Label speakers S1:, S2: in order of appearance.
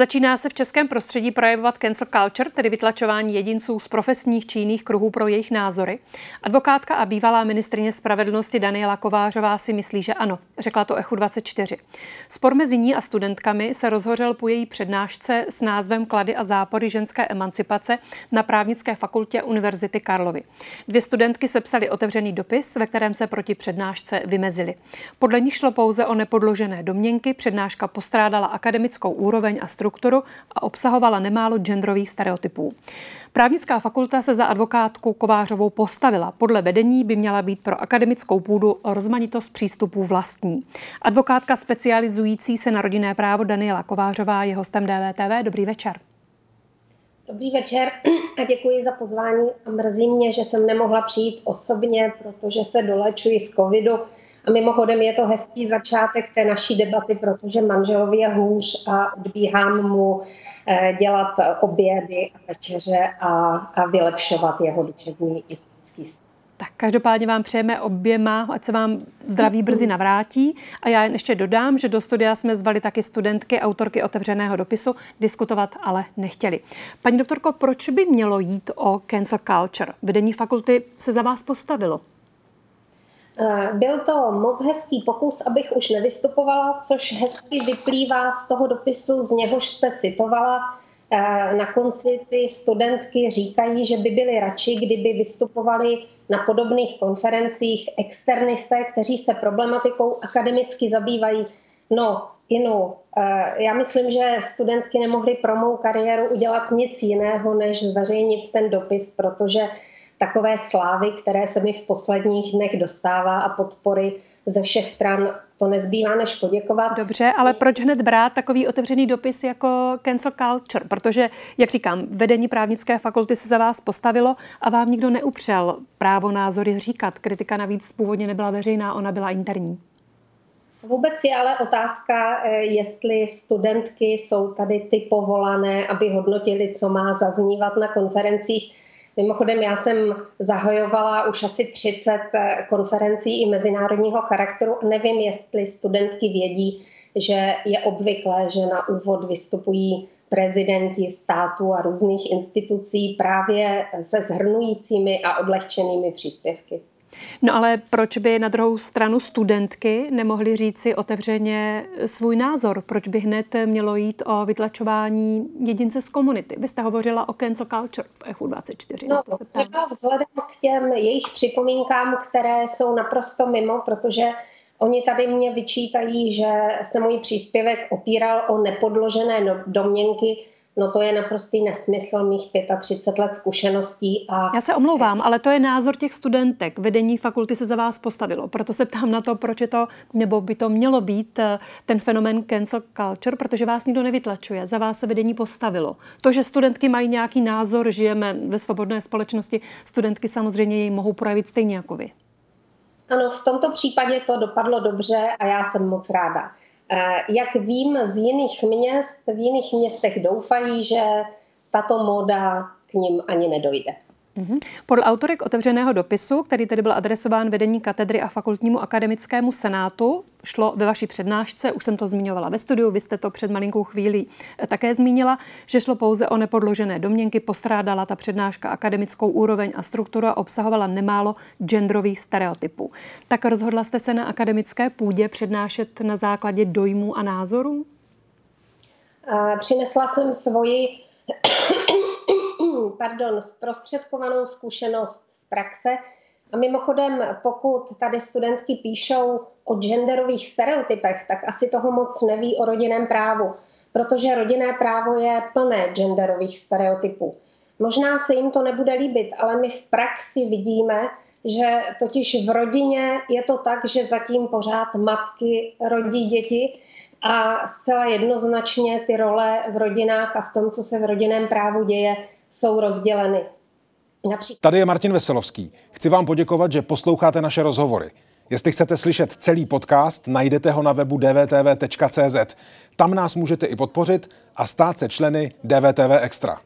S1: Začíná se v českém prostředí projevovat cancel culture, tedy vytlačování jedinců z profesních či jiných kruhů pro jejich názory. Advokátka a bývalá ministrině spravedlnosti Daniela Kovářová si myslí, že ano, řekla to Echu 24. Spor mezi ní a studentkami se rozhořel po její přednášce s názvem Klady a zápory ženské emancipace na právnické fakultě Univerzity Karlovy. Dvě studentky sepsali otevřený dopis, ve kterém se proti přednášce vymezili. Podle nich šlo pouze o nepodložené domněnky, přednáška postrádala akademickou úroveň a strukturu a obsahovala nemálo genderových stereotypů. Právnická fakulta se za advokátku Kovářovou postavila. Podle vedení by měla být pro akademickou půdu rozmanitost přístupů vlastní. Advokátka specializující se na rodinné právo Daniela Kovářová je hostem DVTV. Dobrý večer.
S2: Dobrý večer a děkuji za pozvání. A mrzí mě, že jsem nemohla přijít osobně, protože se dolečuji z covidu a mimochodem je to hezký začátek té naší debaty, protože manželovi je hůř a odbíhám mu eh, dělat obědy a večeře a, a vylepšovat jeho duševní i fyzický stav.
S1: Tak každopádně vám přejeme oběma, ať se vám zdraví brzy navrátí. A já jen ještě dodám, že do studia jsme zvali taky studentky, autorky otevřeného dopisu, diskutovat ale nechtěli. Paní doktorko, proč by mělo jít o cancel culture? Vedení fakulty se za vás postavilo.
S2: Eh, byl to moc hezký pokus, abych už nevystupovala, což hezky vyplývá z toho dopisu, z něhož jste citovala. Eh, na konci ty studentky říkají, že by byly radši, kdyby vystupovali na podobných konferencích externisté, kteří se problematikou akademicky zabývají. No, Inu, eh, já myslím, že studentky nemohly pro mou kariéru udělat nic jiného, než zveřejnit ten dopis, protože takové slávy, které se mi v posledních dnech dostává a podpory ze všech stran, to nezbývá než poděkovat.
S1: Dobře, ale proč hned brát takový otevřený dopis jako cancel culture? Protože, jak říkám, vedení právnické fakulty se za vás postavilo a vám nikdo neupřel právo názory říkat. Kritika navíc původně nebyla veřejná, ona byla interní.
S2: Vůbec je ale otázka, eh, jestli studentky jsou tady ty povolané, aby hodnotili, co má zaznívat na konferencích Mimochodem, já jsem zahajovala už asi 30 eh, konferencí i mezinárodního charakteru. Nevím, jestli studentky vědí, že je obvyklé, že na úvod vystupují prezidenti států a různých institucí právě se zhrnujícími a odlehčenými příspěvky.
S1: No ale proč by na druhou stranu studentky nemohly říct si otevřeně svůj názor? Proč by hned mělo jít o vytlačování jedince z komunity? Vy jste hovořila o cancel culture v ECHU 24.
S2: No, to se třeba vzhledem k těm jejich připomínkám, které jsou naprosto mimo, protože Oni tady mě vyčítají, že se můj příspěvek opíral o nepodložené domněnky, No to je naprostý nesmysl mých 35 let zkušeností. A...
S1: Já se omlouvám, ale to je názor těch studentek. Vedení fakulty se za vás postavilo. Proto se ptám na to, proč je to, nebo by to mělo být eh, ten fenomen cancel culture, protože vás nikdo nevytlačuje. Za vás se vedení postavilo. To, že studentky mají nějaký názor, žijeme ve svobodné společnosti, studentky samozřejmě jej mohou projevit stejně jako vy.
S2: Ano, v tomto případě to dopadlo dobře a já jsem moc ráda. Jak vím z jiných měst, v jiných městech doufají, že tato móda k ním ani nedojde.
S1: Mhm. Podle autorek otevřeného dopisu, který tedy byl adresován vedení katedry a fakultnímu akademickému senátu, šlo ve vaší přednášce, už jsem to zmiňovala ve studiu, vy jste to před malinkou chvílí eh, také zmínila, že šlo pouze o nepodložené domněnky, postrádala ta přednáška akademickou úroveň a strukturu a obsahovala nemálo genderových stereotypů. Tak rozhodla jste se na akademické půdě přednášet na základě dojmů a názorů?
S2: Přinesla jsem svoji pardon, zprostředkovanou zkušenost z praxe. A mimochodem, pokud tady studentky píšou o genderových stereotypech, tak asi toho moc neví o rodinném právu, protože rodinné právo je plné genderových stereotypů. Možná se jim to nebude líbit, ale my v praxi vidíme, že totiž v rodině je to tak, že zatím pořád matky rodí děti a zcela jednoznačně ty role v rodinách a v tom, co se v rodinném právu děje, jsou rozděleny.
S3: Například... Tady je Martin Veselovský. Chci vám poděkovat, že posloucháte naše rozhovory. Jestli chcete slyšet celý podcast, najdete ho na webu dvtv.cz. Tam nás můžete i podpořit a stát se členy DVTV Extra.